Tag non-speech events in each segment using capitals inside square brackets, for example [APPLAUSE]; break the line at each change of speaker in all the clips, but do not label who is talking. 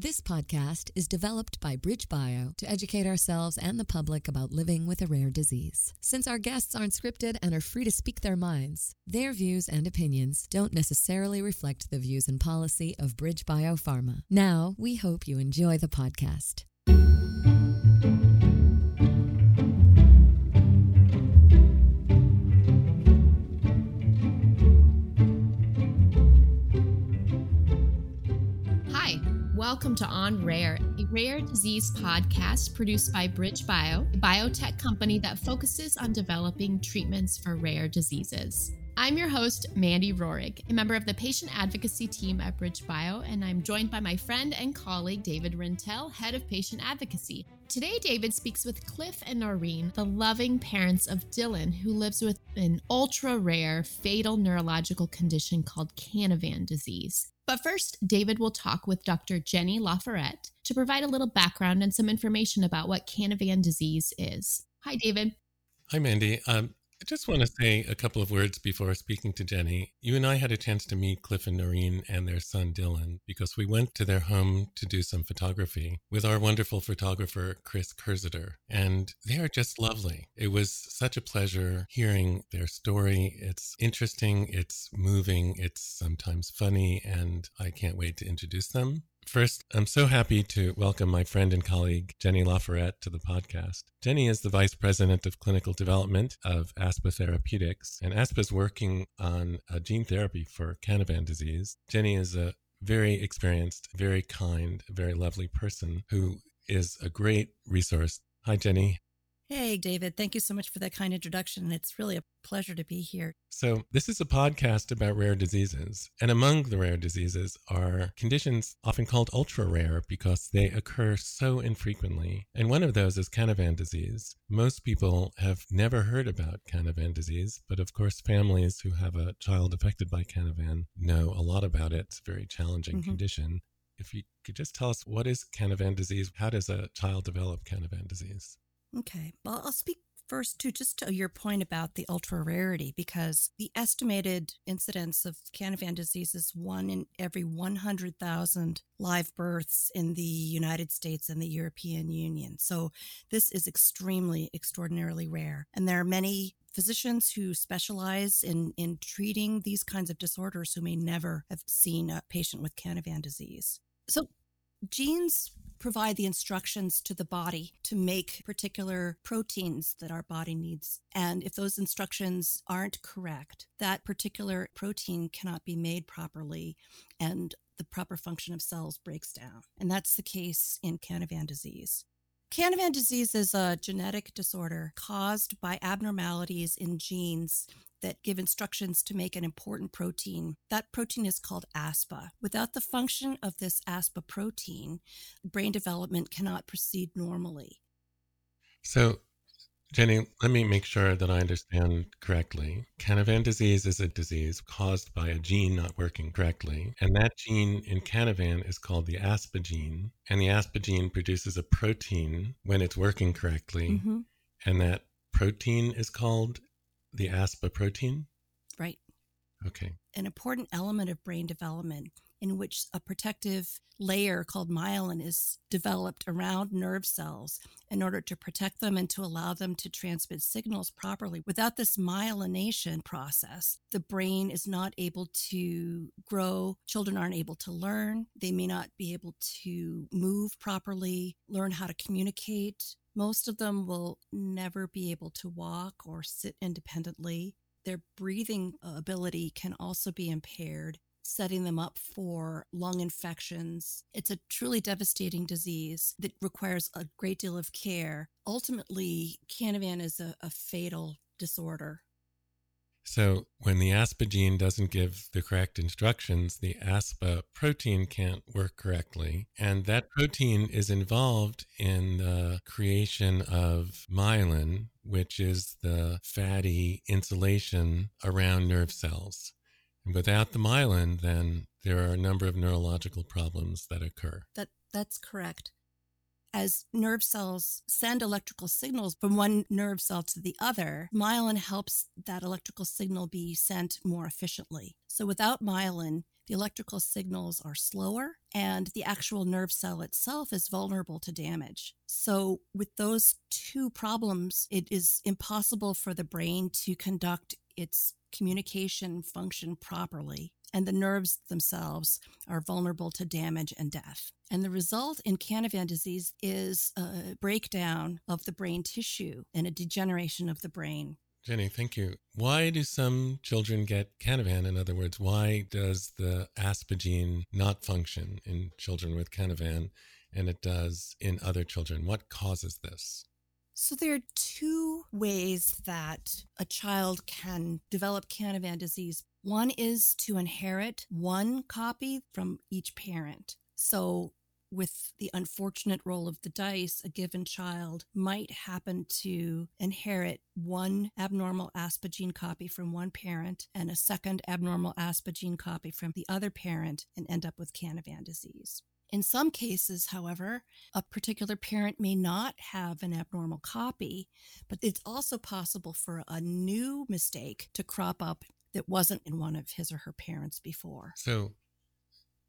This podcast is developed by BridgeBio to educate ourselves and the public about living with a rare disease. Since our guests aren't scripted and are free to speak their minds, their views and opinions don't necessarily reflect the views and policy of BridgeBio Pharma. Now, we hope you enjoy the podcast.
Welcome to On Rare, a rare disease podcast produced by Bridge Bio, a biotech company that focuses on developing treatments for rare diseases. I'm your host, Mandy Rohrig, a member of the patient advocacy team at BridgeBio, and I'm joined by my friend and colleague, David Rintell, head of patient advocacy. Today, David speaks with Cliff and Noreen, the loving parents of Dylan, who lives with an ultra rare fatal neurological condition called Canavan disease. But first, David will talk with Dr. Jenny Laforet to provide a little background and some information about what Canavan disease is. Hi, David.
Hi, Mandy. Um, I just want to say a couple of words before speaking to Jenny. You and I had a chance to meet Cliff and Noreen and their son Dylan because we went to their home to do some photography with our wonderful photographer, Chris Kurziter. And they are just lovely. It was such a pleasure hearing their story. It's interesting, it's moving, it's sometimes funny, and I can't wait to introduce them. First, I'm so happy to welcome my friend and colleague, Jenny Laforet, to the podcast. Jenny is the Vice President of Clinical Development of ASPA Therapeutics, and ASPA is working on a gene therapy for Canavan disease. Jenny is a very experienced, very kind, very lovely person who is a great resource. Hi, Jenny.
Hey, David. Thank you so much for that kind introduction. It's really a pleasure to be here.
So, this is a podcast about rare diseases. And among the rare diseases are conditions often called ultra rare because they occur so infrequently. And one of those is Canavan disease. Most people have never heard about Canavan disease, but of course, families who have a child affected by Canavan know a lot about it. It's a very challenging mm-hmm. condition. If you could just tell us what is Canavan disease? How does a child develop Canavan disease?
Okay. Well, I'll speak first to just to your point about the ultra rarity because the estimated incidence of Canavan disease is one in every 100,000 live births in the United States and the European Union. So this is extremely, extraordinarily rare. And there are many physicians who specialize in, in treating these kinds of disorders who may never have seen a patient with Canavan disease. So genes provide the instructions to the body to make particular proteins that our body needs. And if those instructions aren't correct, that particular protein cannot be made properly and the proper function of cells breaks down. And that's the case in Canavan disease. Canavan disease is a genetic disorder caused by abnormalities in genes that give instructions to make an important protein. That protein is called ASPA. Without the function of this ASPA protein, brain development cannot proceed normally.
So, Jenny, let me make sure that I understand correctly. Canavan disease is a disease caused by a gene not working correctly. And that gene in Canavan is called the ASPA gene. And the ASPA gene produces a protein when it's working correctly. Mm-hmm. And that protein is called the ASPA protein?
Right.
Okay.
An important element of brain development in which a protective layer called myelin is developed around nerve cells in order to protect them and to allow them to transmit signals properly. Without this myelination process, the brain is not able to grow. Children aren't able to learn. They may not be able to move properly, learn how to communicate, most of them will never be able to walk or sit independently. Their breathing ability can also be impaired, setting them up for lung infections. It's a truly devastating disease that requires a great deal of care. Ultimately, Canavan is a, a fatal disorder.
So, when the ASPA gene doesn't give the correct instructions, the ASPA protein can't work correctly. And that protein is involved in the creation of myelin, which is the fatty insulation around nerve cells. And without the myelin, then there are a number of neurological problems that occur.
That, that's correct as nerve cells send electrical signals from one nerve cell to the other, myelin helps that electrical signal be sent more efficiently. So without myelin, the electrical signals are slower and the actual nerve cell itself is vulnerable to damage. So, with those two problems, it is impossible for the brain to conduct its communication function properly and the nerves themselves are vulnerable to damage and death. And the result in Canavan disease is a breakdown of the brain tissue and a degeneration of the brain.
Jenny, thank you. Why do some children get Canavan? In other words, why does the ASPA gene not function in children with Canavan and it does in other children? What causes this?
So, there are two ways that a child can develop Canavan disease. One is to inherit one copy from each parent. So, with the unfortunate roll of the dice, a given child might happen to inherit one abnormal ASPA gene copy from one parent and a second abnormal ASPA gene copy from the other parent and end up with Canavan disease. In some cases, however, a particular parent may not have an abnormal copy, but it's also possible for a new mistake to crop up that wasn't in one of his or her parents before.
So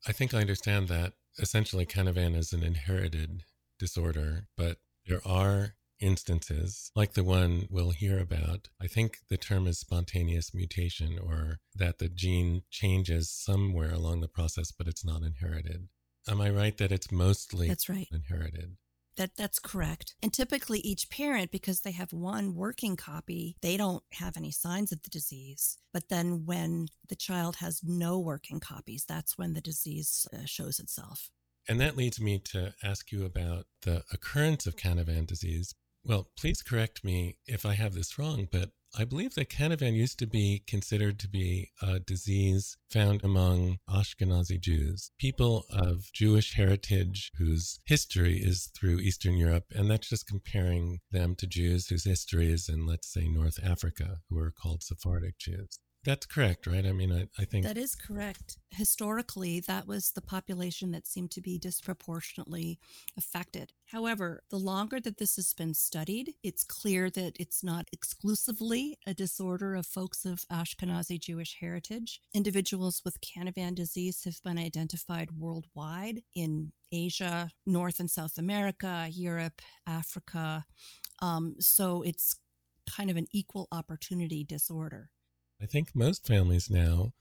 I think I understand that essentially Canavan is an inherited disorder, but there are instances like the one we'll hear about. I think the term is spontaneous mutation or that the gene changes somewhere along the process, but it's not inherited. Am I right that it's mostly
That's right.
inherited?
That that's correct. And typically each parent because they have one working copy, they don't have any signs of the disease. But then when the child has no working copies, that's when the disease uh, shows itself.
And that leads me to ask you about the occurrence of Canavan disease. Well, please correct me if I have this wrong, but I believe that Canavan used to be considered to be a disease found among Ashkenazi Jews, people of Jewish heritage whose history is through Eastern Europe. And that's just comparing them to Jews whose history is in, let's say, North Africa, who are called Sephardic Jews. That's correct, right? I mean, I, I, think
that is correct. Historically, that was the population that seemed to be disproportionately affected. However, the longer that this has been studied, it's clear that it's not exclusively a disorder of folks of Ashkenazi Jewish heritage. Individuals with Canavan disease have been identified worldwide in Asia, North and South America, Europe, Africa. Um, so it's kind of an equal opportunity disorder.
I think most families now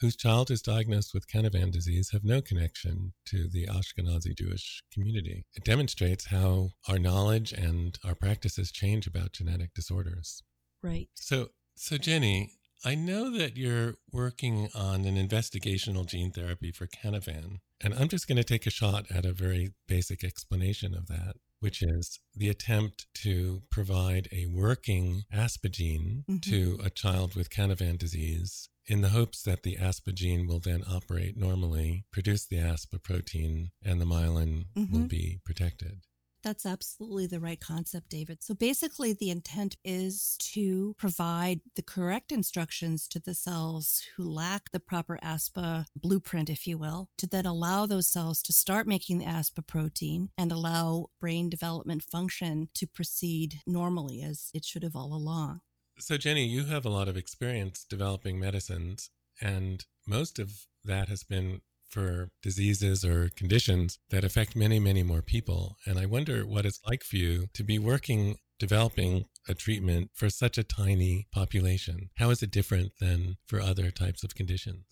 whose child is diagnosed with Canavan disease have no connection to the Ashkenazi Jewish community. It demonstrates how our knowledge and our practices change about genetic disorders.
Right.
So, so Jenny, I know that you're working on an investigational gene therapy for Canavan, and I'm just going to take a shot at a very basic explanation of that which is the attempt to provide a working ASPA gene mm-hmm. to a child with Canavan disease in the hopes that the ASPA gene will then operate normally, produce the ASPA protein, and the myelin mm-hmm. will be protected.
That's absolutely the right concept, David. So basically, the intent is to provide the correct instructions to the cells who lack the proper ASPA blueprint, if you will, to then allow those cells to start making the ASPA protein and allow brain development function to proceed normally as it should have all along.
So, Jenny, you have a lot of experience developing medicines, and most of that has been for diseases or conditions that affect many, many more people. And I wonder what it's like for you to be working, developing a treatment for such a tiny population. How is it different than for other types of conditions?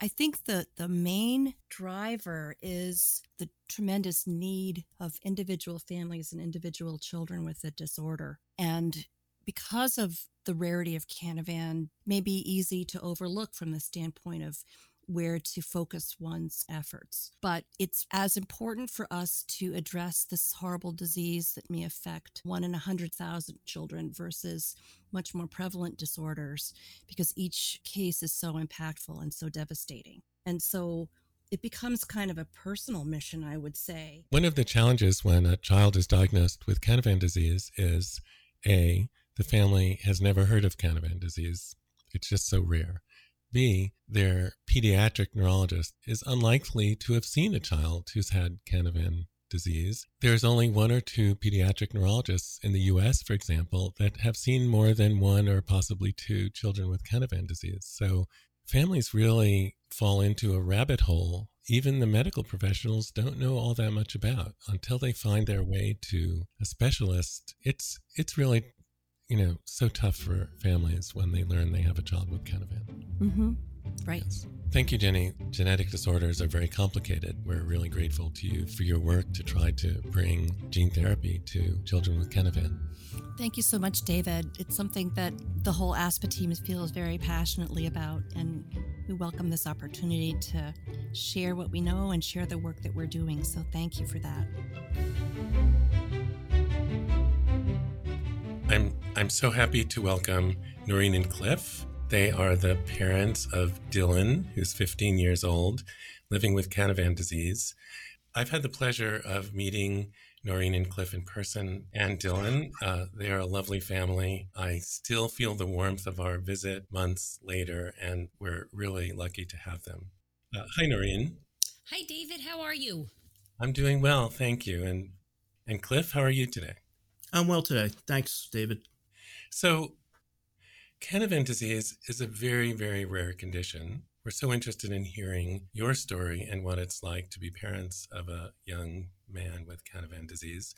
I think the, the main driver is the tremendous need of individual families and individual children with a disorder. And because of the rarity of Canavan, may be easy to overlook from the standpoint of where to focus one's efforts. But it's as important for us to address this horrible disease that may affect one in a hundred thousand children versus much more prevalent disorders because each case is so impactful and so devastating. And so it becomes kind of a personal mission, I would say.
One of the challenges when a child is diagnosed with Canavan disease is A, the family has never heard of Canavan disease. It's just so rare. Their pediatric neurologist is unlikely to have seen a child who's had Canavan disease. There's only one or two pediatric neurologists in the US, for example, that have seen more than one or possibly two children with Canavan disease. So families really fall into a rabbit hole even the medical professionals don't know all that much about until they find their way to a specialist. It's it's really you know so tough for families when they learn they have a child with Canavan.
Mm-hmm. Right.
Yes. Thank you, Jenny. Genetic disorders are very complicated. We're really grateful to you for your work to try to bring gene therapy to children with Canavan.
Thank you so much, David. It's something that the whole ASPA team feels very passionately about, and we welcome this opportunity to share what we know and share the work that we're doing. So thank you for that.
I'm I'm so happy to welcome Noreen and Cliff they are the parents of Dylan, who's 15 years old, living with Canavan disease. I've had the pleasure of meeting Noreen and Cliff in person and Dylan. Uh, they are a lovely family. I still feel the warmth of our visit months later, and we're really lucky to have them. Uh, hi, Noreen.
Hi, David. How are you?
I'm doing well, thank you. And and Cliff, how are you today?
I'm well today. Thanks, David.
So, Canavan disease is a very, very rare condition. We're so interested in hearing your story and what it's like to be parents of a young man with Canavan disease.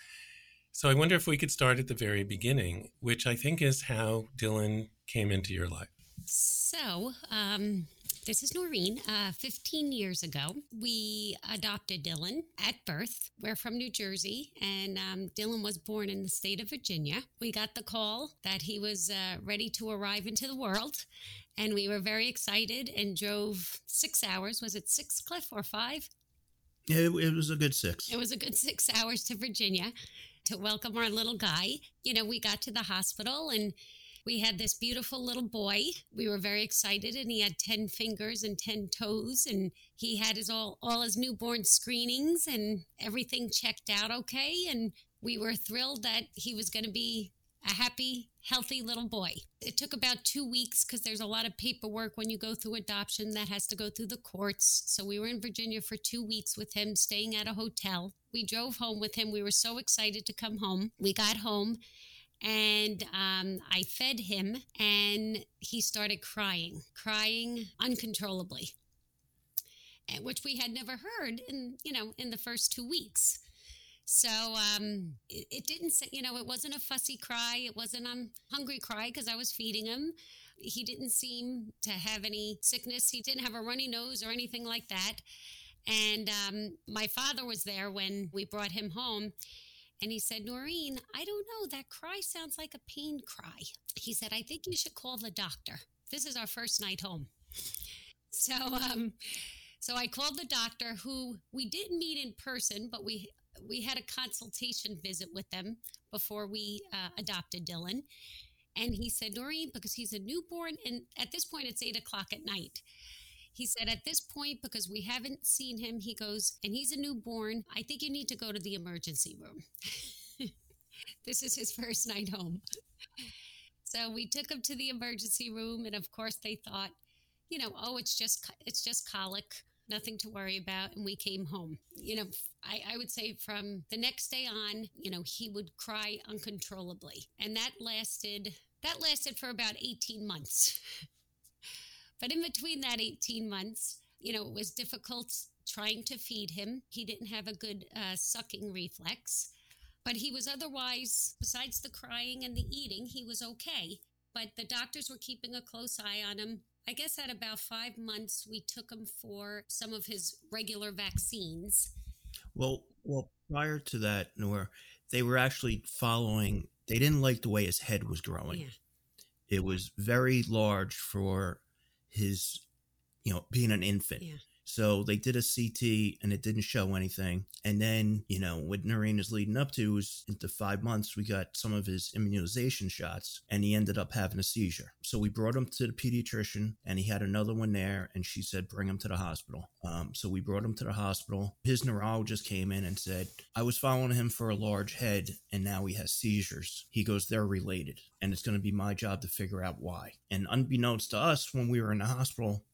So I wonder if we could start at the very beginning, which I think is how Dylan came into your life.
So, um, this is Noreen. Uh, 15 years ago, we adopted Dylan at birth. We're from New Jersey, and um, Dylan was born in the state of Virginia. We got the call that he was uh, ready to arrive into the world, and we were very excited and drove six hours. Was it six, Cliff, or five?
Yeah, it, it was a good six.
It was a good six hours to Virginia to welcome our little guy. You know, we got to the hospital and we had this beautiful little boy. We were very excited, and he had 10 fingers and 10 toes, and he had his all, all his newborn screenings, and everything checked out okay. And we were thrilled that he was going to be a happy, healthy little boy. It took about two weeks because there's a lot of paperwork when you go through adoption that has to go through the courts. So we were in Virginia for two weeks with him, staying at a hotel. We drove home with him. We were so excited to come home. We got home and um, I fed him, and he started crying, crying uncontrollably, which we had never heard in you know in the first two weeks. So um, it, it, didn't say, you know, it wasn't a fussy cry. It wasn't a um, hungry cry because I was feeding him. He didn't seem to have any sickness. He didn't have a runny nose or anything like that. And um, my father was there when we brought him home. And he said, Noreen, I don't know. That cry sounds like a pain cry. He said, I think you should call the doctor. This is our first night home. So, um, so I called the doctor who we didn't meet in person, but we we had a consultation visit with them before we uh, adopted Dylan. And he said, Noreen, because he's a newborn, and at this point it's eight o'clock at night. He said, at this point, because we haven't seen him, he goes, and he's a newborn, I think you need to go to the emergency room. [LAUGHS] this is his first night home. So we took him to the emergency room, and of course they thought, you know, oh, it's just it's just colic, nothing to worry about, and we came home. You know, I, I would say from the next day on, you know, he would cry uncontrollably, and that lasted that lasted for about eighteen months. [LAUGHS] But in between that 18 months, you know, it was difficult trying to feed him. He didn't have a good uh, sucking reflex, but he was otherwise, besides the crying and the eating, he was okay. But the doctors were keeping a close eye on him. I guess at about five months, we took him for some of his regular vaccines.
Well, well, prior to that, Nora, they were actually following. They didn't like the way his head was growing. Yeah. It was very large for his, you know, being an infant. Yeah. So they did a CT and it didn't show anything. And then, you know, what Noreen is leading up to is into five months, we got some of his immunization shots and he ended up having a seizure. So we brought him to the pediatrician and he had another one there and she said, bring him to the hospital. Um, so we brought him to the hospital. His neurologist came in and said, I was following him for a large head and now he has seizures. He goes, they're related and it's going to be my job to figure out why. And unbeknownst to us, when we were in the hospital,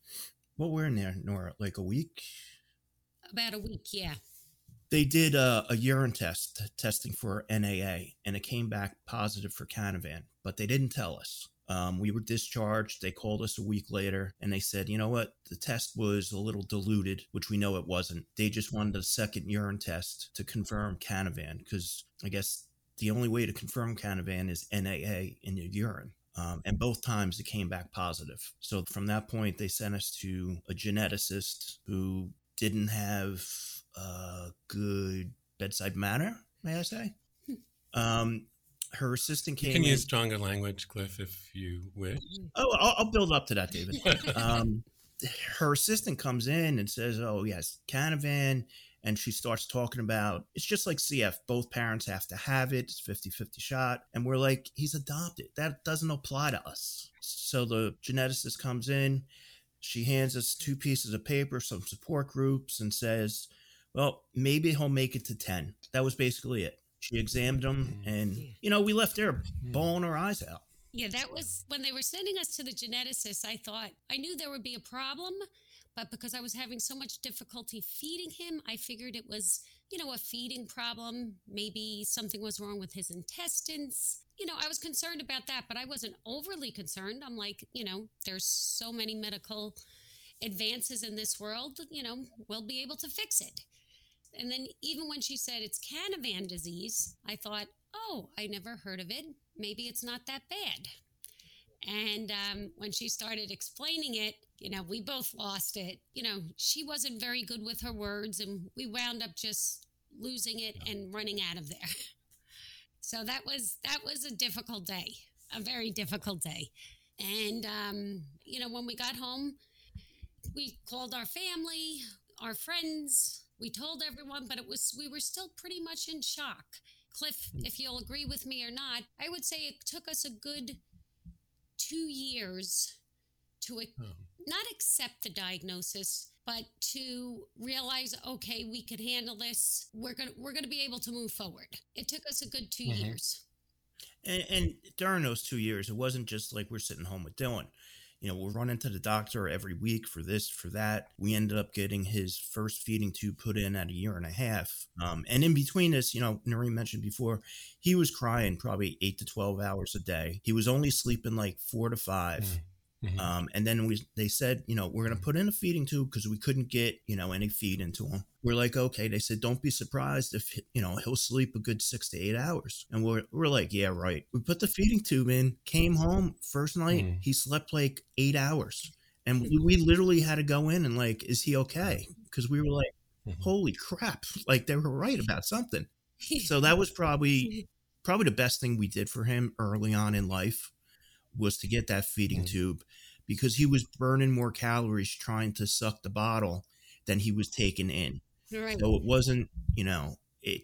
what were in there, Nora? Like a week?
About a week, yeah.
They did a, a urine test testing for NAA, and it came back positive for Canavan, but they didn't tell us. Um, we were discharged. They called us a week later and they said, you know what? The test was a little diluted, which we know it wasn't. They just wanted a second urine test to confirm Canavan because I guess the only way to confirm Canavan is NAA in your urine. Um, and both times it came back positive. So from that point, they sent us to a geneticist who didn't have a good bedside manner, may I say. Hmm. Um, her assistant came.
You can
in.
use stronger language, Cliff, if you wish.
Oh, I'll, I'll build up to that, David. [LAUGHS] um, her assistant comes in and says, "Oh yes, Canavan." And she starts talking about it's just like CF. Both parents have to have it. It's 50 50 shot. And we're like, he's adopted. That doesn't apply to us. So the geneticist comes in. She hands us two pieces of paper, some support groups, and says, well, maybe he'll make it to 10. That was basically it. She examined him, mm. and you know, we left there mm. bawling our eyes out.
Yeah, that was when they were sending us to the geneticist. I thought I knew there would be a problem, but because I was having so much difficulty feeding him, I figured it was, you know, a feeding problem. Maybe something was wrong with his intestines. You know, I was concerned about that, but I wasn't overly concerned. I'm like, you know, there's so many medical advances in this world, you know, we'll be able to fix it. And then even when she said it's Canavan disease, I thought, oh, I never heard of it. Maybe it's not that bad. And um, when she started explaining it, you know, we both lost it. You know, she wasn't very good with her words, and we wound up just losing it and running out of there. [LAUGHS] So that was that was a difficult day, a very difficult day. And um, you know, when we got home, we called our family, our friends, we told everyone, but it was we were still pretty much in shock. Cliff, hmm. if you'll agree with me or not, I would say it took us a good two years to oh. Not accept the diagnosis, but to realize, okay, we could handle this. We're gonna we're gonna be able to move forward. It took us a good 2 mm-hmm. years.
And, and during those two years, it wasn't just like we're sitting home with Dylan you know, we're running to the doctor every week for this, for that. We ended up getting his first feeding tube put in at a year and a half. Um, and in between this, you know, Noreen mentioned before, he was crying probably eight to 12 hours a day. He was only sleeping like four to 5 mm. Mm-hmm. Um, and then we they said, you know, we're going to put in a feeding tube because we couldn't get, you know, any feed into him. We're like, okay. They said, don't be surprised if, you know, he'll sleep a good six to eight hours. And we're, we're like, yeah, right. We put the feeding tube in, came home first night. Mm. He slept like eight hours. And we, we, literally had to go in and like, is he okay? Because we were like, mm-hmm. holy crap. [LAUGHS] Like they were right about something. So that was [LAUGHS] probably, probably the best thing we did for him early on in life was to get that feeding mm. tube because he was burning more calories trying to suck the bottle than he was taking in. Right. So it wasn't, you know, it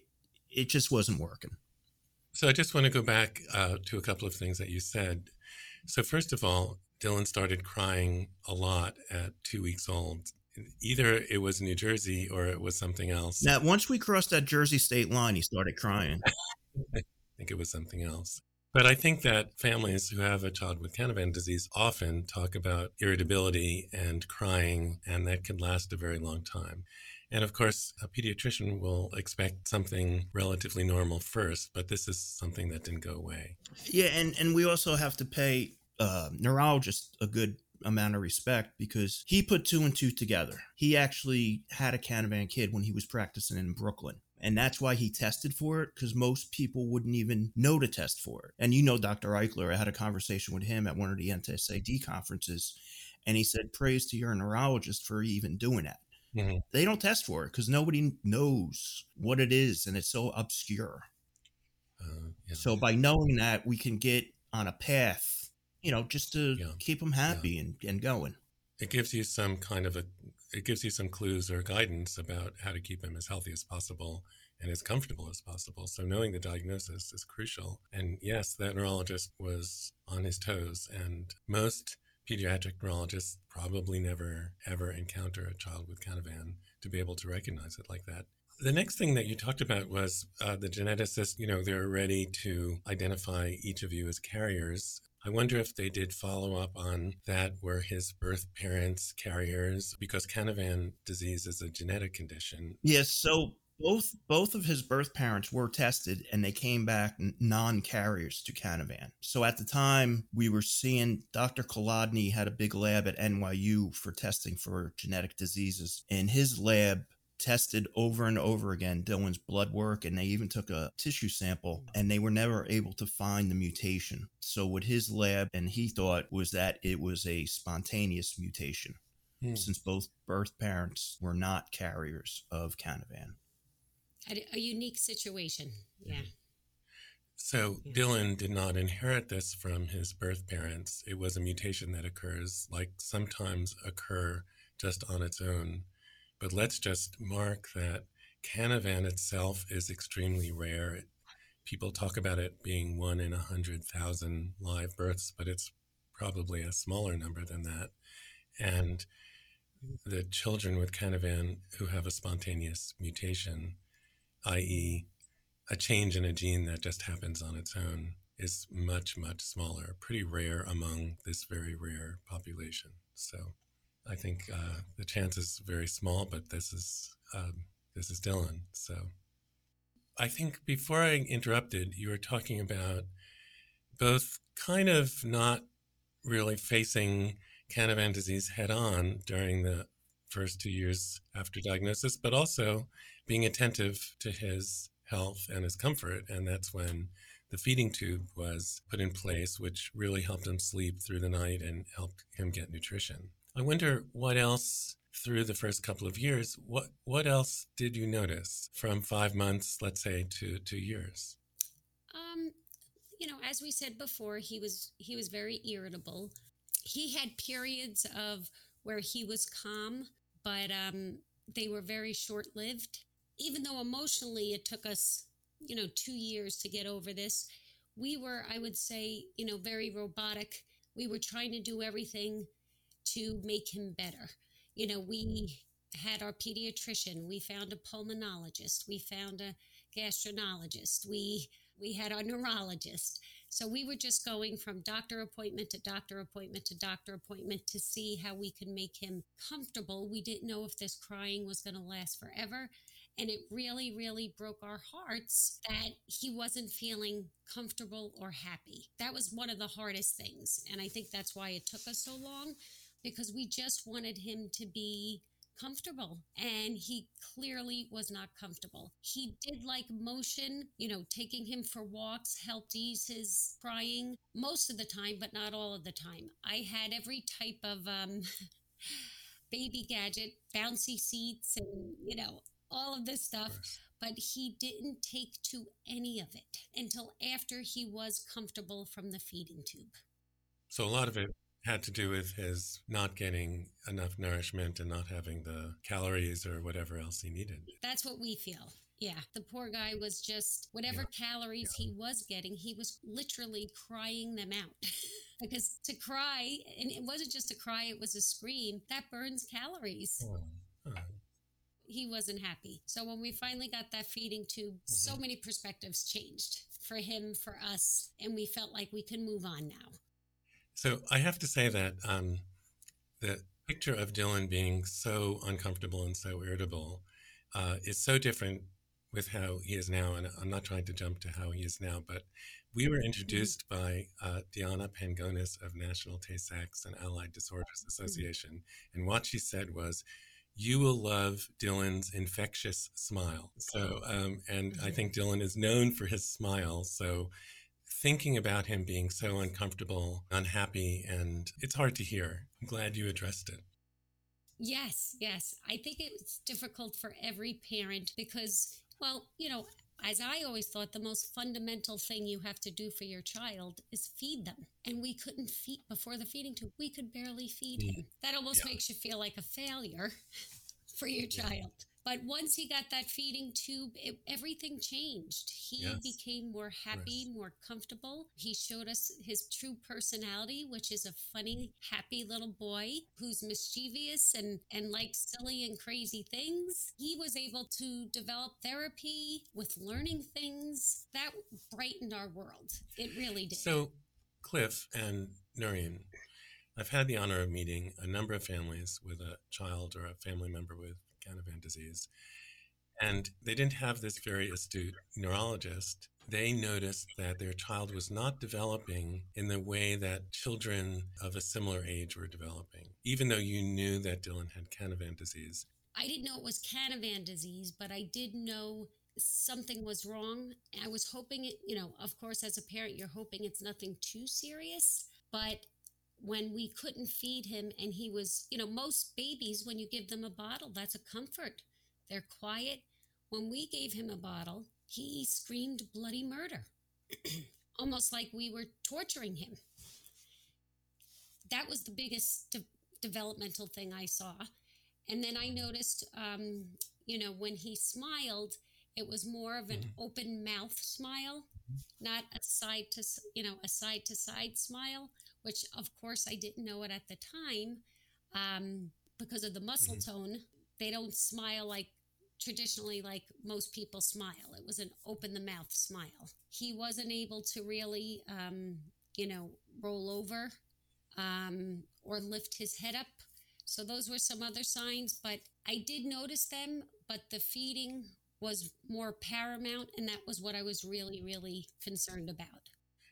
it just wasn't working.
So I just want to go back uh, to a couple of things that you said. So first of all, Dylan started crying a lot at two weeks old. Either it was New Jersey or it was something else.
Now, once we crossed that Jersey state line, he started crying. [LAUGHS]
I think it was something else. But I think that families who have a child with Canavan disease often talk about irritability and crying, and that can last a very long time. And of course, a pediatrician will expect something relatively normal first, but this is something that didn't go away.
Yeah, and, and we also have to pay uh, neurologists a good amount of respect because he put two and two together. He actually had a Canavan kid when he was practicing in Brooklyn. And that's why he tested for it, because most people wouldn't even know to test for it. And you know, Dr. Eichler, I had a conversation with him at one of the NTSAD conferences, and he said, Praise to your neurologist for even doing that. Mm-hmm. They don't test for it because nobody knows what it is, and it's so obscure. Uh, yeah. So by knowing that, we can get on a path, you know, just to yeah. keep them happy yeah. and, and going.
It gives you some kind of a it gives you some clues or guidance about how to keep him as healthy as possible and as comfortable as possible. So knowing the diagnosis is crucial. And yes, that neurologist was on his toes and most pediatric neurologists probably never ever encounter a child with Canavan to be able to recognize it like that. The next thing that you talked about was uh, the geneticist, you know, they're ready to identify each of you as carriers I wonder if they did follow up on that were his birth parents carriers because Canavan disease is a genetic condition.
Yes. So both both of his birth parents were tested and they came back non-carriers to Canavan. So at the time we were seeing Dr. Kolodny had a big lab at NYU for testing for genetic diseases and his lab tested over and over again Dylan's blood work and they even took a tissue sample and they were never able to find the mutation. So what his lab and he thought was that it was a spontaneous mutation. Hmm. Since both birth parents were not carriers of Canavan
a, a unique situation. Yeah.
So yeah. Dylan did not inherit this from his birth parents. It was a mutation that occurs, like sometimes occur just on its own. But let's just mark that Canavan itself is extremely rare. People talk about it being one in a hundred thousand live births, but it's probably a smaller number than that. And the children with Canavan who have a spontaneous mutation i.e., a change in a gene that just happens on its own, is much, much smaller, pretty rare among this very rare population. So I think uh, the chance is very small, but this is um, this is Dylan. So I think before I interrupted, you were talking about both kind of not really facing Canavan disease head on during the first two years after diagnosis, but also being attentive to his health and his comfort. And that's when the feeding tube was put in place, which really helped him sleep through the night and helped him get nutrition. I wonder what else through the first couple of years, what what else did you notice from five months, let's say, to two years?
Um, you know, as we said before, he was he was very irritable. He had periods of where he was calm, but um, they were very short lived even though emotionally it took us, you know, two years to get over this, we were, I would say, you know, very robotic. We were trying to do everything to make him better. You know, we had our pediatrician, we found a pulmonologist, we found a gastroenterologist, we we had our neurologist. So we were just going from doctor appointment to doctor appointment to doctor appointment to see how we could make him comfortable. We didn't know if this crying was going to last forever. And it really, really broke our hearts that he wasn't feeling comfortable or happy. That was one of the hardest things. And I think that's why it took us so long because we just wanted him to be comfortable and he clearly was not comfortable. He did like motion, you know, taking him for walks helped ease his crying most of the time, but not all of the time. I had every type of um, [LAUGHS] baby gadget, bouncy seats, and, you know, all of this stuff. Of but he didn't take to any of it until after he was comfortable from the feeding tube.
So a lot of it had to do with his not getting enough nourishment and not having the calories or whatever else he needed.
That's what we feel. Yeah, the poor guy was just whatever yeah. calories yeah. he was getting, he was literally crying them out. [LAUGHS] because to cry, and it wasn't just a cry, it was a scream, that burns calories. Oh. Oh he wasn't happy. So when we finally got that feeding tube, mm-hmm. so many perspectives changed for him, for us, and we felt like we can move on now.
So I have to say that um, the picture of Dylan being so uncomfortable and so irritable uh, is so different with how he is now. And I'm not trying to jump to how he is now, but we were introduced by uh, Diana Pangonis of National Tay-Sachs and Allied Disorders. Association. And what she said was, you will love Dylan's infectious smile. So, um, and I think Dylan is known for his smile. So, thinking about him being so uncomfortable, unhappy, and it's hard to hear. I'm glad you addressed it.
Yes, yes. I think it's difficult for every parent because, well, you know, as I always thought, the most fundamental thing you have to do for your child is feed them. And we couldn't feed before the feeding tube. We could barely feed mm. him. That almost yeah. makes you feel like a failure [LAUGHS] for your child. But once he got that feeding tube, it, everything changed. He yes. became more happy, more comfortable. He showed us his true personality, which is a funny, happy little boy who's mischievous and, and likes silly and crazy things. He was able to develop therapy with learning things. That brightened our world. It really did.
So, Cliff and Noreen, I've had the honor of meeting a number of families with a child or a family member with Canavan disease. And they didn't have this very astute neurologist. They noticed that their child was not developing in the way that children of a similar age were developing, even though you knew that Dylan had Canavan disease.
I didn't know it was Canavan disease, but I did know something was wrong. I was hoping it, you know, of course, as a parent, you're hoping it's nothing too serious. But when we couldn't feed him and he was, you know, most babies, when you give them a bottle, that's a comfort. They're quiet. When we gave him a bottle, he screamed bloody murder, [CLEARS THROAT] almost like we were torturing him. That was the biggest de- developmental thing I saw. And then I noticed, um, you know, when he smiled, it was more of an mm-hmm. open mouth smile, not a side to, you know, a side to side smile, which of course I didn't know it at the time um, because of the muscle mm-hmm. tone. They don't smile like traditionally like most people smile. It was an open the mouth smile. He wasn't able to really, um, you know, roll over um, or lift his head up. So those were some other signs, but I did notice them. But the feeding was more paramount, and that was what I was really, really concerned about.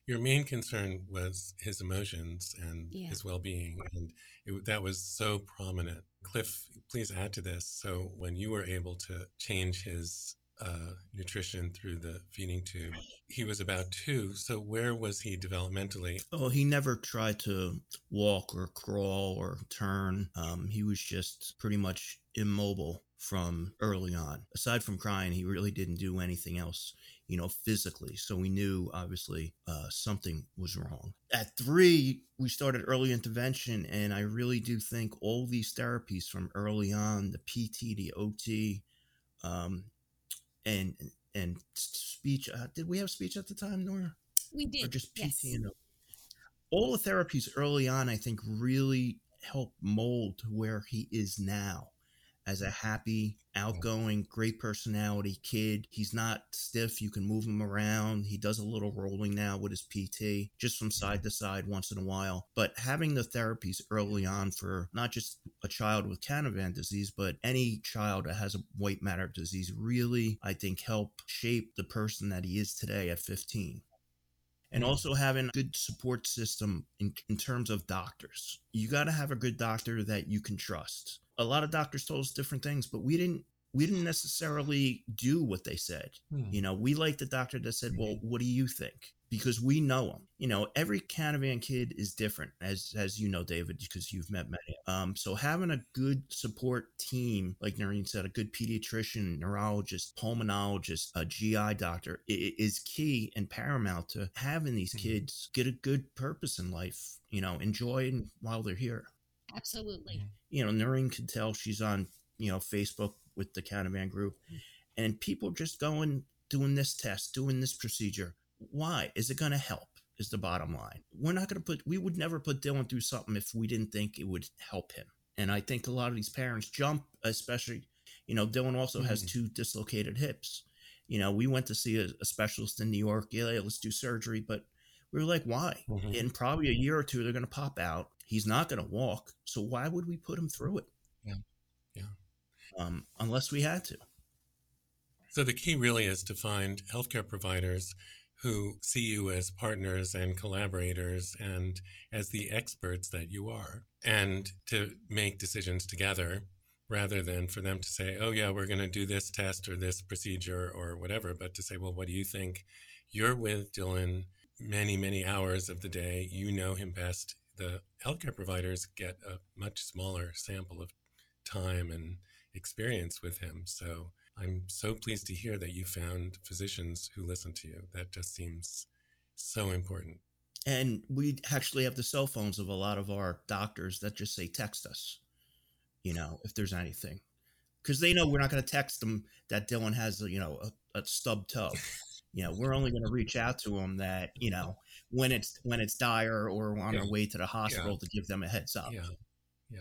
Your main concern was his emotions and yeah. his well-being, and it, that was so prominent. Cliff, please add to this. So, when you were able to change his uh, nutrition through the feeding tube. He was about two. So where was he developmentally?
Oh, he never tried to walk or crawl or turn. Um, he was just pretty much immobile from early on. Aside from crying, he really didn't do anything else, you know, physically. So we knew obviously uh, something was wrong. At three, we started early intervention, and I really do think all these therapies from early on the PT, the OT, um, and and speech. Uh, did we have speech at the time, Nora?
We did. Or
just
PT yes.
and all the therapies early on, I think, really helped mold to where he is now as a happy, outgoing, great personality kid. He's not stiff. You can move him around. He does a little rolling now with his PT, just from side to side once in a while. But having the therapies early on for not just a child with Canavan disease, but any child that has a white matter disease really, I think, help shape the person that he is today at 15 and mm-hmm. also having a good support system in, in terms of doctors. You got to have a good doctor that you can trust a lot of doctors told us different things, but we didn't we didn't necessarily do what they said. Hmm. You know, we liked the doctor that said, "Well, what do you think?" Because we know them. You know, every Canavan kid is different, as as you know, David, because you've met many. Um, so having a good support team, like Noreen said, a good pediatrician, neurologist, pulmonologist, a GI doctor, is key and paramount to having these hmm. kids get a good purpose in life. You know, enjoy while they're here.
Absolutely.
You know, Noreen can tell she's on, you know, Facebook with the Canavan group and people just going, doing this test, doing this procedure. Why? Is it going to help? Is the bottom line. We're not going to put, we would never put Dylan through something if we didn't think it would help him. And I think a lot of these parents jump, especially, you know, Dylan also mm-hmm. has two dislocated hips. You know, we went to see a, a, specialist in New York. Yeah, let's do surgery. But we were like, why? Mm-hmm. In probably a year or two, they're going to pop out. He's not going to walk. So why would we put him through it?
Yeah. Yeah.
Um, unless we had to.
So the key really is to find healthcare providers who see you as partners and collaborators and as the experts that you are, and to make decisions together rather than for them to say, oh, yeah, we're going to do this test or this procedure or whatever, but to say, well, what do you think? You're with Dylan many, many hours of the day. You know him best the healthcare providers get a much smaller sample of time and experience with him. So I'm so pleased to hear that you found physicians who listen to you. That just seems so important.
And we actually have the cell phones of a lot of our doctors that just say text us, you know, if there's anything. Because they know we're not going to text them that Dylan has, you know, a, a stub toe. [LAUGHS] you know, we're only going to reach out to them that, you know, when it's when it's dire or on yeah. our way to the hospital yeah. to give them a heads up.
Yeah, yeah.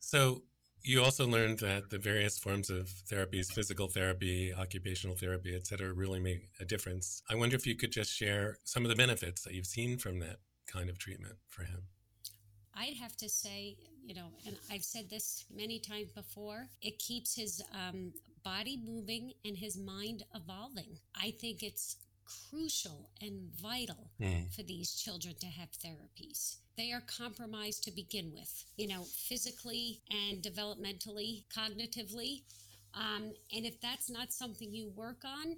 So you also learned that the various forms of therapies, physical therapy, occupational therapy, et cetera, really make a difference. I wonder if you could just share some of the benefits that you've seen from that kind of treatment for him.
I'd have to say, you know, and I've said this many times before, it keeps his um, body moving and his mind evolving. I think it's crucial and vital mm. for these children to have therapies. They are compromised to begin with, you know, physically and developmentally, cognitively. Um, and if that's not something you work on,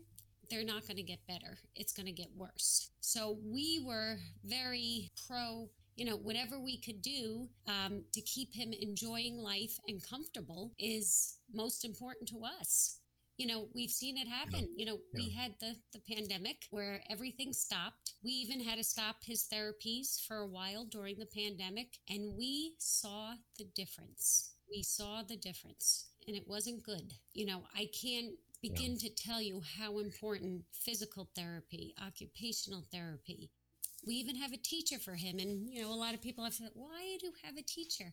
they're not going to get better. It's going to get worse. So we were very pro you know, whatever we could do um, to keep him enjoying life and comfortable is most important to us. You know, we've seen it happen. Yeah. You know, yeah. we had the, the pandemic where everything stopped. We even had to stop his therapies for a while during the pandemic, and we saw the difference. We saw the difference, and it wasn't good. You know, I can't begin yeah. to tell you how important physical therapy, occupational therapy, we even have a teacher for him. And, you know, a lot of people have said, why do you have a teacher?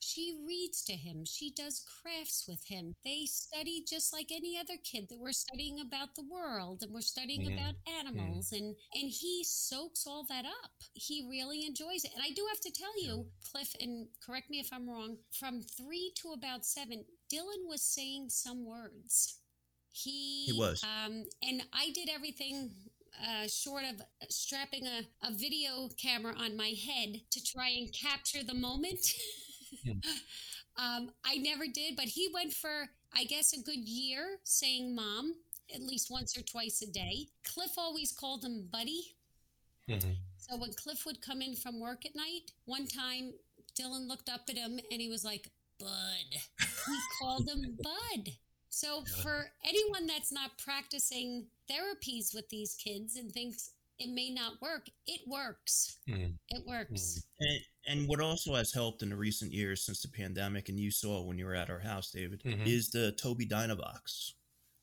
She reads to him. She does crafts with him. They study just like any other kid that we're studying about the world and we're studying mm-hmm. about animals. Mm-hmm. And, and he soaks all that up. He really enjoys it. And I do have to tell you, Cliff, and correct me if I'm wrong, from three to about seven, Dylan was saying some words. He,
he was.
Um, and I did everything uh, short of strapping a, a video camera on my head to try and capture the moment. [LAUGHS] um, I never did, but he went for, I guess, a good year saying mom at least once or twice a day. Cliff always called him buddy. Mm-hmm. So when Cliff would come in from work at night, one time Dylan looked up at him and he was like, Bud. He [LAUGHS] called him Bud. So for anyone that's not practicing therapies with these kids and thinks it may not work, it works. Mm. It works.
Mm. And, and, what also has helped in the recent years since the pandemic, and you saw when you were at our house, David, mm-hmm. is the Tobii Dynavox,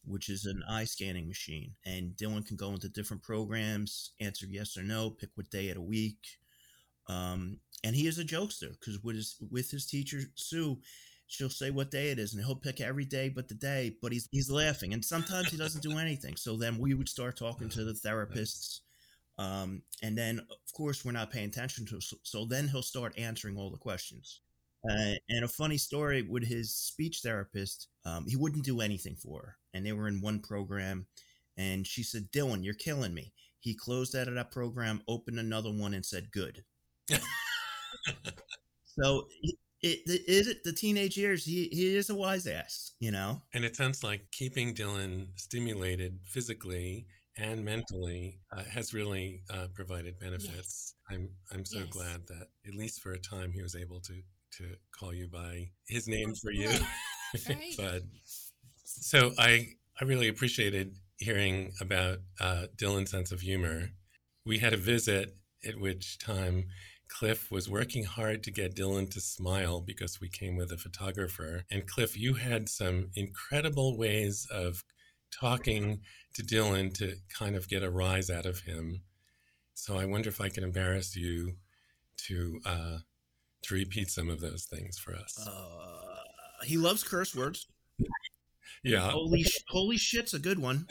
which is an eye scanning machine. And Dylan can go into different programs, answer yes or no, pick what day of the week. Um, and he is a jokester because with his with his teacher Sue, she'll say what day it is and he'll pick every day but the day but he's he's laughing and sometimes he doesn't do anything so then we would start talking to the [LAUGHS] therapists um, and then of course we're not paying attention to so, so then he'll start answering all the questions uh, and a funny story with his speech therapist um, he wouldn't do anything for her and they were in one program and she said dylan you're killing me he closed out of that program opened another one and said good [LAUGHS] so it is it, it the teenage years. He he is a wise ass, you know.
And it sounds like keeping Dylan stimulated physically and mentally uh, has really uh, provided benefits. Yes. I'm I'm so yes. glad that at least for a time he was able to to call you by his name for you, [LAUGHS] right. but so I I really appreciated hearing about uh, Dylan's sense of humor. We had a visit at which time Cliff was working hard to get Dylan to smile because we came with a photographer. And Cliff, you had some incredible ways of talking to Dylan to kind of get a rise out of him. So I wonder if I can embarrass you to uh, to repeat some of those things for us.
Uh, he loves curse words.
yeah.
Holy holy shit's a good one.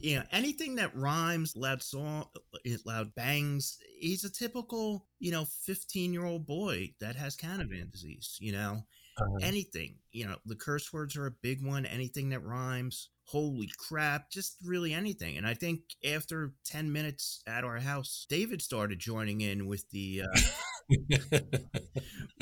yeah, anything that rhymes, loud song, uh, loud bangs. He's a typical, you know, fifteen-year-old boy that has Canavan disease. You know, uh-huh. anything. You know, the curse words are a big one. Anything that rhymes. Holy crap! Just really anything. And I think after ten minutes at our house, David started joining in with the. Uh,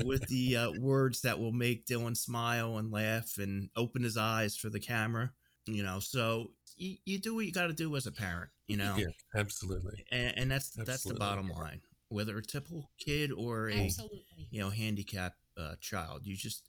with the uh, words that will make Dylan smile and laugh and open his eyes for the camera you know so you, you do what you got to do as a parent you know
yeah absolutely
and, and that's absolutely. that's the bottom line whether a typical kid or a absolutely. you know handicapped uh, child you just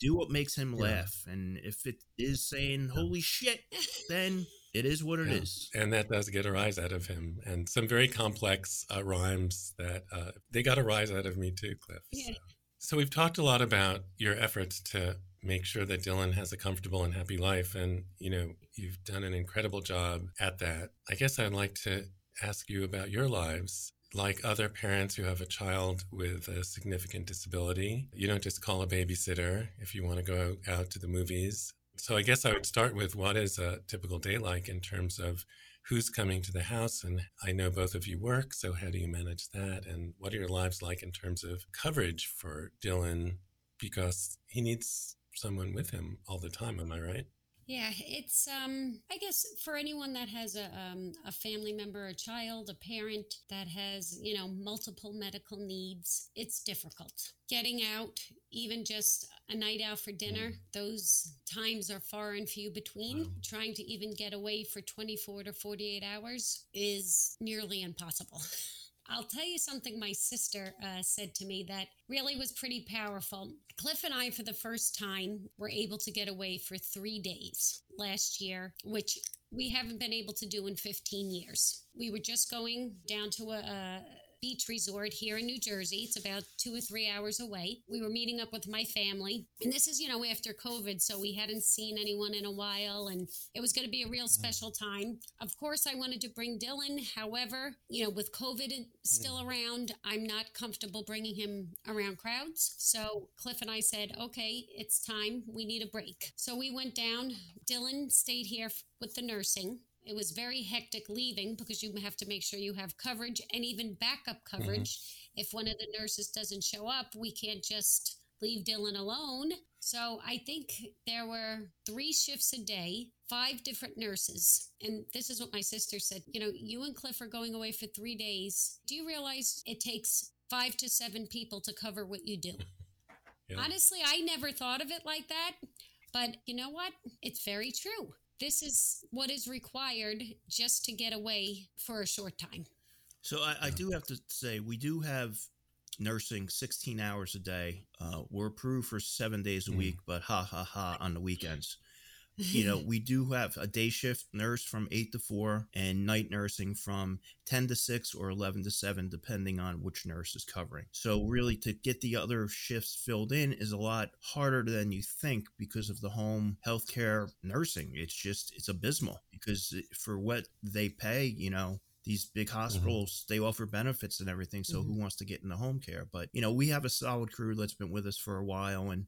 do what makes him yeah. laugh and if it is saying holy shit then it is what it yeah. is,
and that does get a rise out of him and some very complex uh, rhymes that uh, they got a rise out of me too cliff yeah. so. so we've talked a lot about your efforts to make sure that Dylan has a comfortable and happy life. And, you know, you've done an incredible job at that. I guess I'd like to ask you about your lives. Like other parents who have a child with a significant disability, you don't just call a babysitter if you want to go out to the movies. So I guess I would start with what is a typical day like in terms of who's coming to the house. And I know both of you work, so how do you manage that? And what are your lives like in terms of coverage for Dylan? Because he needs someone with him all the time, am I right?
Yeah, it's um I guess for anyone that has a um, a family member, a child, a parent that has, you know, multiple medical needs, it's difficult. Getting out, even just a night out for dinner, mm. those times are far and few between. Wow. Trying to even get away for 24 to 48 hours is nearly impossible. [LAUGHS] I'll tell you something my sister uh, said to me that really was pretty powerful. Cliff and I, for the first time, were able to get away for three days last year, which we haven't been able to do in 15 years. We were just going down to a, a beach resort here in New Jersey. It's about two or three hours away. We were meeting up with my family. And this is, you know, after COVID. So we hadn't seen anyone in a while. And it was going to be a real mm-hmm. special time. Of course, I wanted to bring Dylan. However, you know, with COVID still mm-hmm. around, I'm not comfortable bringing him around crowds. So Cliff and I said, okay, it's time. We need a break. So we went down. Dylan stayed here with the nursing. It was very hectic leaving because you have to make sure you have coverage and even backup coverage. Mm-hmm. If one of the nurses doesn't show up, we can't just leave Dylan alone. So I think there were three shifts a day, five different nurses. And this is what my sister said. You know, you and Cliff are going away for three days. Do you realize it takes five to seven people to cover what you do? [LAUGHS] yeah. Honestly, I never thought of it like that. But you know what? It's very true this is what is required just to get away for a short time.
So I, I do have to say we do have nursing 16 hours a day. Uh, we're approved for seven days a mm. week, but ha ha ha on the weekends you know, we do have a day shift nurse from 8 to 4 and night nursing from 10 to 6 or 11 to 7, depending on which nurse is covering. So, really, to get the other shifts filled in is a lot harder than you think because of the home healthcare nursing. It's just, it's abysmal because for what they pay, you know, these big mm-hmm. hospitals mm-hmm. they offer benefits and everything so mm-hmm. who wants to get into home care but you know we have a solid crew that's been with us for a while and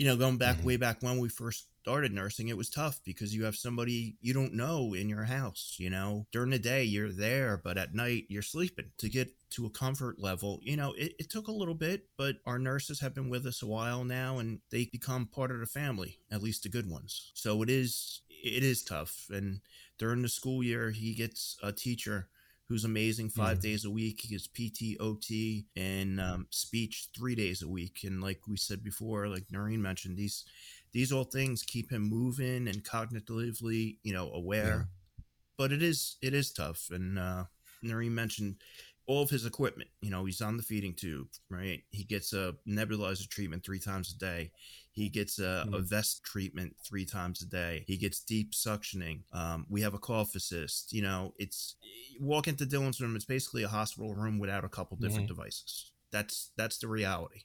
you know going back mm-hmm. way back when we first started nursing, it was tough because you have somebody you don't know in your house. You know, during the day you're there, but at night you're sleeping. To get to a comfort level, you know, it, it took a little bit, but our nurses have been with us a while now and they become part of the family, at least the good ones. So it is, it is tough. And during the school year, he gets a teacher who's amazing 5 mm. days a week. He gets PT, OT, and um, speech three days a week. And like we said before, like Noreen mentioned, these these all things keep him moving and cognitively, you know, aware. Yeah. But it is it is tough. And uh Noreen mentioned all of his equipment. You know, he's on the feeding tube, right? He gets a nebulizer treatment three times a day. He gets a, mm. a vest treatment three times a day. He gets deep suctioning. Um, we have a cough assist. You know, it's walk into Dylan's room. It's basically a hospital room without a couple different mm. devices. That's that's the reality.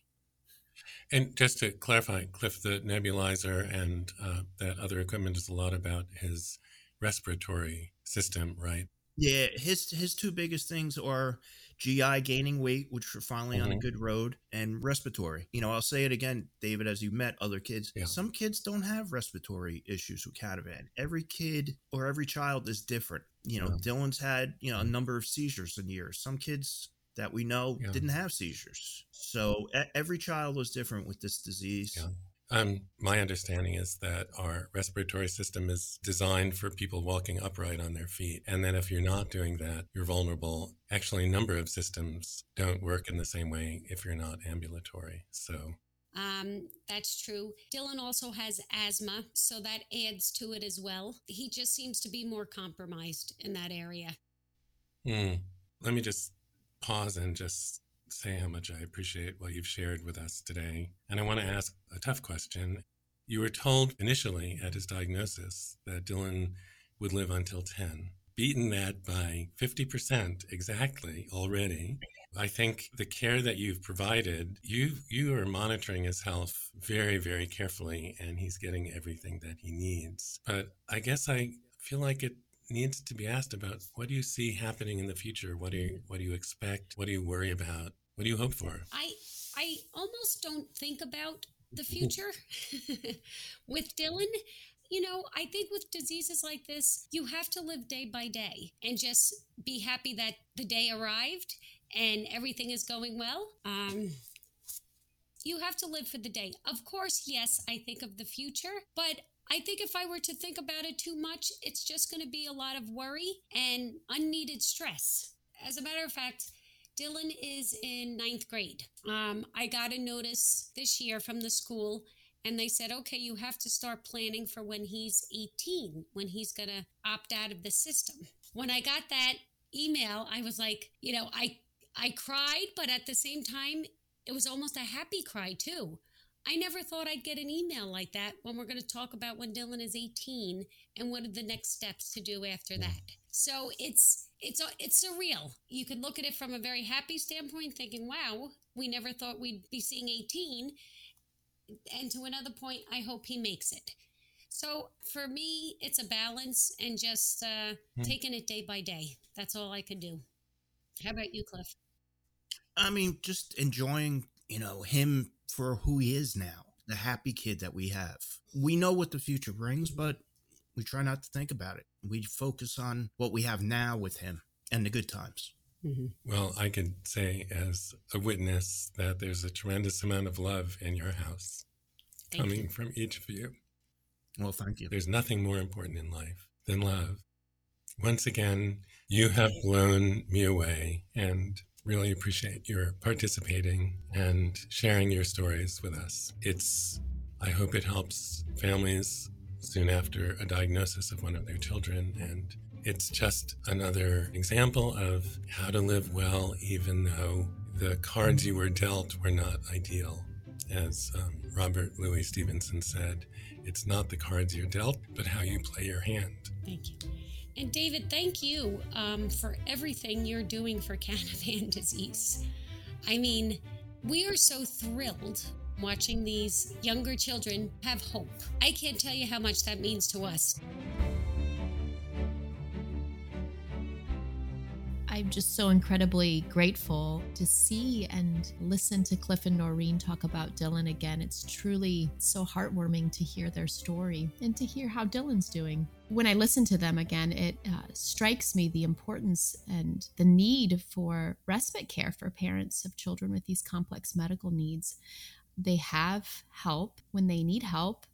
And just to clarify, Cliff, the nebulizer and uh, that other equipment is a lot about his respiratory system, right?
Yeah, his his two biggest things are GI gaining weight, which we're finally mm-hmm. on a mm-hmm. good road, and respiratory. You know, I'll say it again, David, as you met other kids, yeah. some kids don't have respiratory issues with Canavan. Every kid or every child is different. You know, yeah. Dylan's had, you know, a mm-hmm. number of seizures in years. Some kids that we know yeah. didn't have seizures. So every child was different with this disease.
Um, my understanding is that our respiratory system is designed for people walking upright on their feet. And that if you're not doing that, you're vulnerable. Actually, a number of systems don't work in the same way if you're not ambulatory. So.
Um, that's true. Dylan also has asthma, so that adds to it as well. He just seems to be more compromised in that area.
Hmm. Let me just pause and just say how much I appreciate what you've shared with us today. And I want to ask a tough question. You were told initially at his diagnosis that Dylan would live until 10. Beaten that by 50% exactly already. I think the care that you've provided, you you are monitoring his health very, very carefully, and he's getting everything that he needs. But I guess I feel like it needs to be asked about what do you see happening in the future? What do you what do you expect? What do you worry about? What do you hope for?
I I almost don't think about the future [LAUGHS] with Dylan. you know, I think with diseases like this, you have to live day by day and just be happy that the day arrived and everything is going well. Um, you have to live for the day. Of course, yes, I think of the future, but I think if I were to think about it too much, it's just going to be a lot of worry and unneeded stress. As a matter of fact, Dylan is in ninth grade. Um, I got a notice this year from the school, and they said, okay, you have to start planning for when he's 18, when he's going to opt out of the system. When I got that email, I was like, you know, I I cried, but at the same time, it was almost a happy cry too. I never thought I'd get an email like that when we're going to talk about when Dylan is 18 and what are the next steps to do after that. So it's it's it's surreal. You can look at it from a very happy standpoint, thinking, "Wow, we never thought we'd be seeing 18," and to another point, I hope he makes it. So for me, it's a balance and just uh, hmm. taking it day by day. That's all I could do. How about you, Cliff?
I mean, just enjoying, you know, him for who he is now, the happy kid that we have. We know what the future brings, but we try not to think about it. We focus on what we have now with him and the good times.
Mm-hmm. Well, I can say as a witness that there's a tremendous amount of love in your house thank coming you. from each of you.
Well, thank you.
There's nothing more important in life than love. Once again, you have blown me away and really appreciate your participating and sharing your stories with us. It's, I hope it helps families soon after a diagnosis of one of their children. And it's just another example of how to live well, even though the cards you were dealt were not ideal. As um, Robert Louis Stevenson said, it's not the cards you're dealt, but how you play your hand.
Thank you. And David, thank you um, for everything you're doing for [LAUGHS] Canavan disease. I mean, we are so thrilled watching these younger children have hope. I can't tell you how much that means to us.
I'm just so incredibly grateful to see and listen to Cliff and Noreen talk about Dylan again. It's truly so heartwarming to hear their story and to hear how Dylan's doing. When I listen to them again, it uh, strikes me the importance and the need for respite care for parents of children with these complex medical needs. They have help when they need help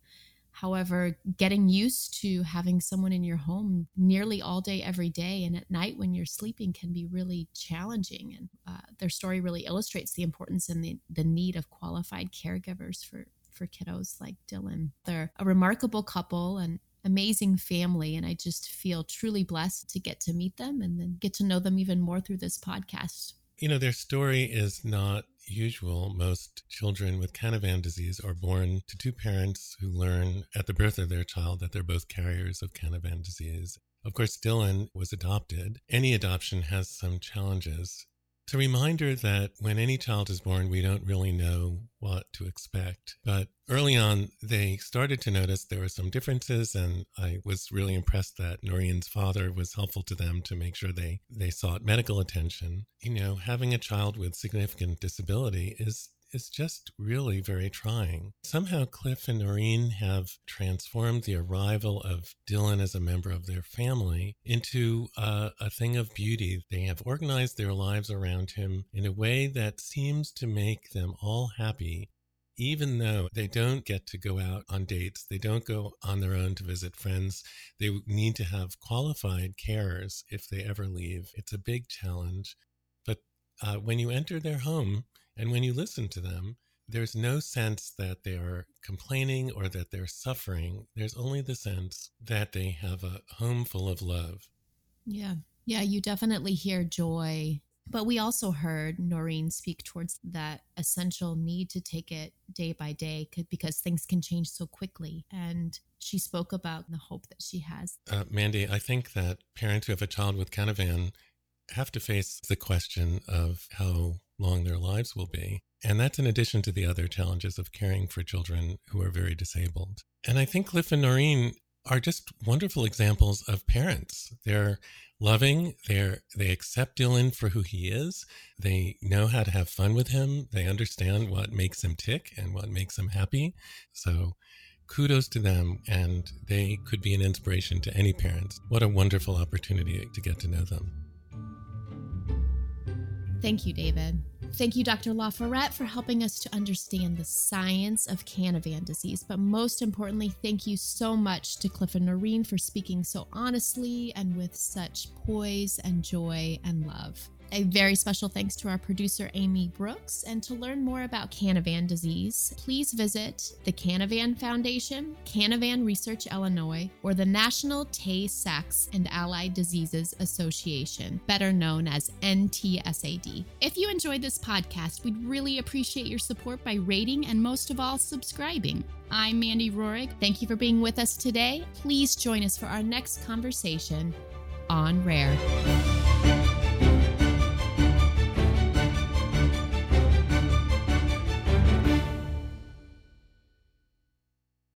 However, getting used to having someone in your home nearly all day, every day, and at night when you're sleeping can be really challenging. And uh, their story really illustrates the importance and the, the need of qualified caregivers for, for kiddos like Dylan. They're a remarkable couple and amazing family. And I just feel truly blessed to get to meet them and then get to know them even more through this podcast.
You know, their story is not usual, most children with Canavan disease are born to two parents who learn at the birth of their child that they're both carriers of Canavan disease. Of course, Dylan was adopted. Any adoption has some challenges. It's a reminder that when any child is born, we don't really know what to expect. But early on, they started to notice there were some differences, and I was really impressed that Noreen's father was helpful to them to make sure they, they sought medical attention. You know, having a child with significant disability is is just really very trying. Somehow, Cliff and Noreen have transformed the arrival of Dylan as a member of their family into a, a thing of beauty. They have organized their lives around him in a way that seems to make them all happy even though they don't get to go out on dates, they don't go on their own to visit friends, they need to have qualified carers if they ever leave. It's a big challenge. But uh, when you enter their home, and when you listen to them, there's no sense that they are complaining or that they're suffering. There's only the sense that they have a home full of love.
Yeah. Yeah. You definitely hear joy. But we also heard Noreen speak towards that essential need to take it day by day because things can change so quickly. And she spoke about the hope that she has.
Uh, Mandy, I think that parents who have a child with Canavan have to face the question of how long their lives will be. And that's in addition to the other challenges of caring for children who are very disabled. And I think Cliff and Noreen are just wonderful examples of parents. They're loving, they're they accept Dylan for who he is. They know how to have fun with him. They understand what makes him tick and what makes him happy. So kudos to them, and they could be an inspiration to any parents. What a wonderful opportunity to get to know them.
Thank you, David. Thank you, Dr. LaForette, for helping us to understand the science of Canavan disease. But most importantly, thank you so much to Cliff and Noreen for speaking so honestly and with such poise and joy and love. A very special thanks to our producer, Amy Brooks. And to learn more about Canavan disease, please visit the Canavan Foundation, Canavan Research Illinois, or the National Tay Sachs and Allied Diseases Association, better known as NTSAD. If you enjoyed this podcast, we'd really appreciate your support by rating and most of all, subscribing. I'm Mandy Rohrig. Thank you for being with us today. Please join us for our next conversation on Rare.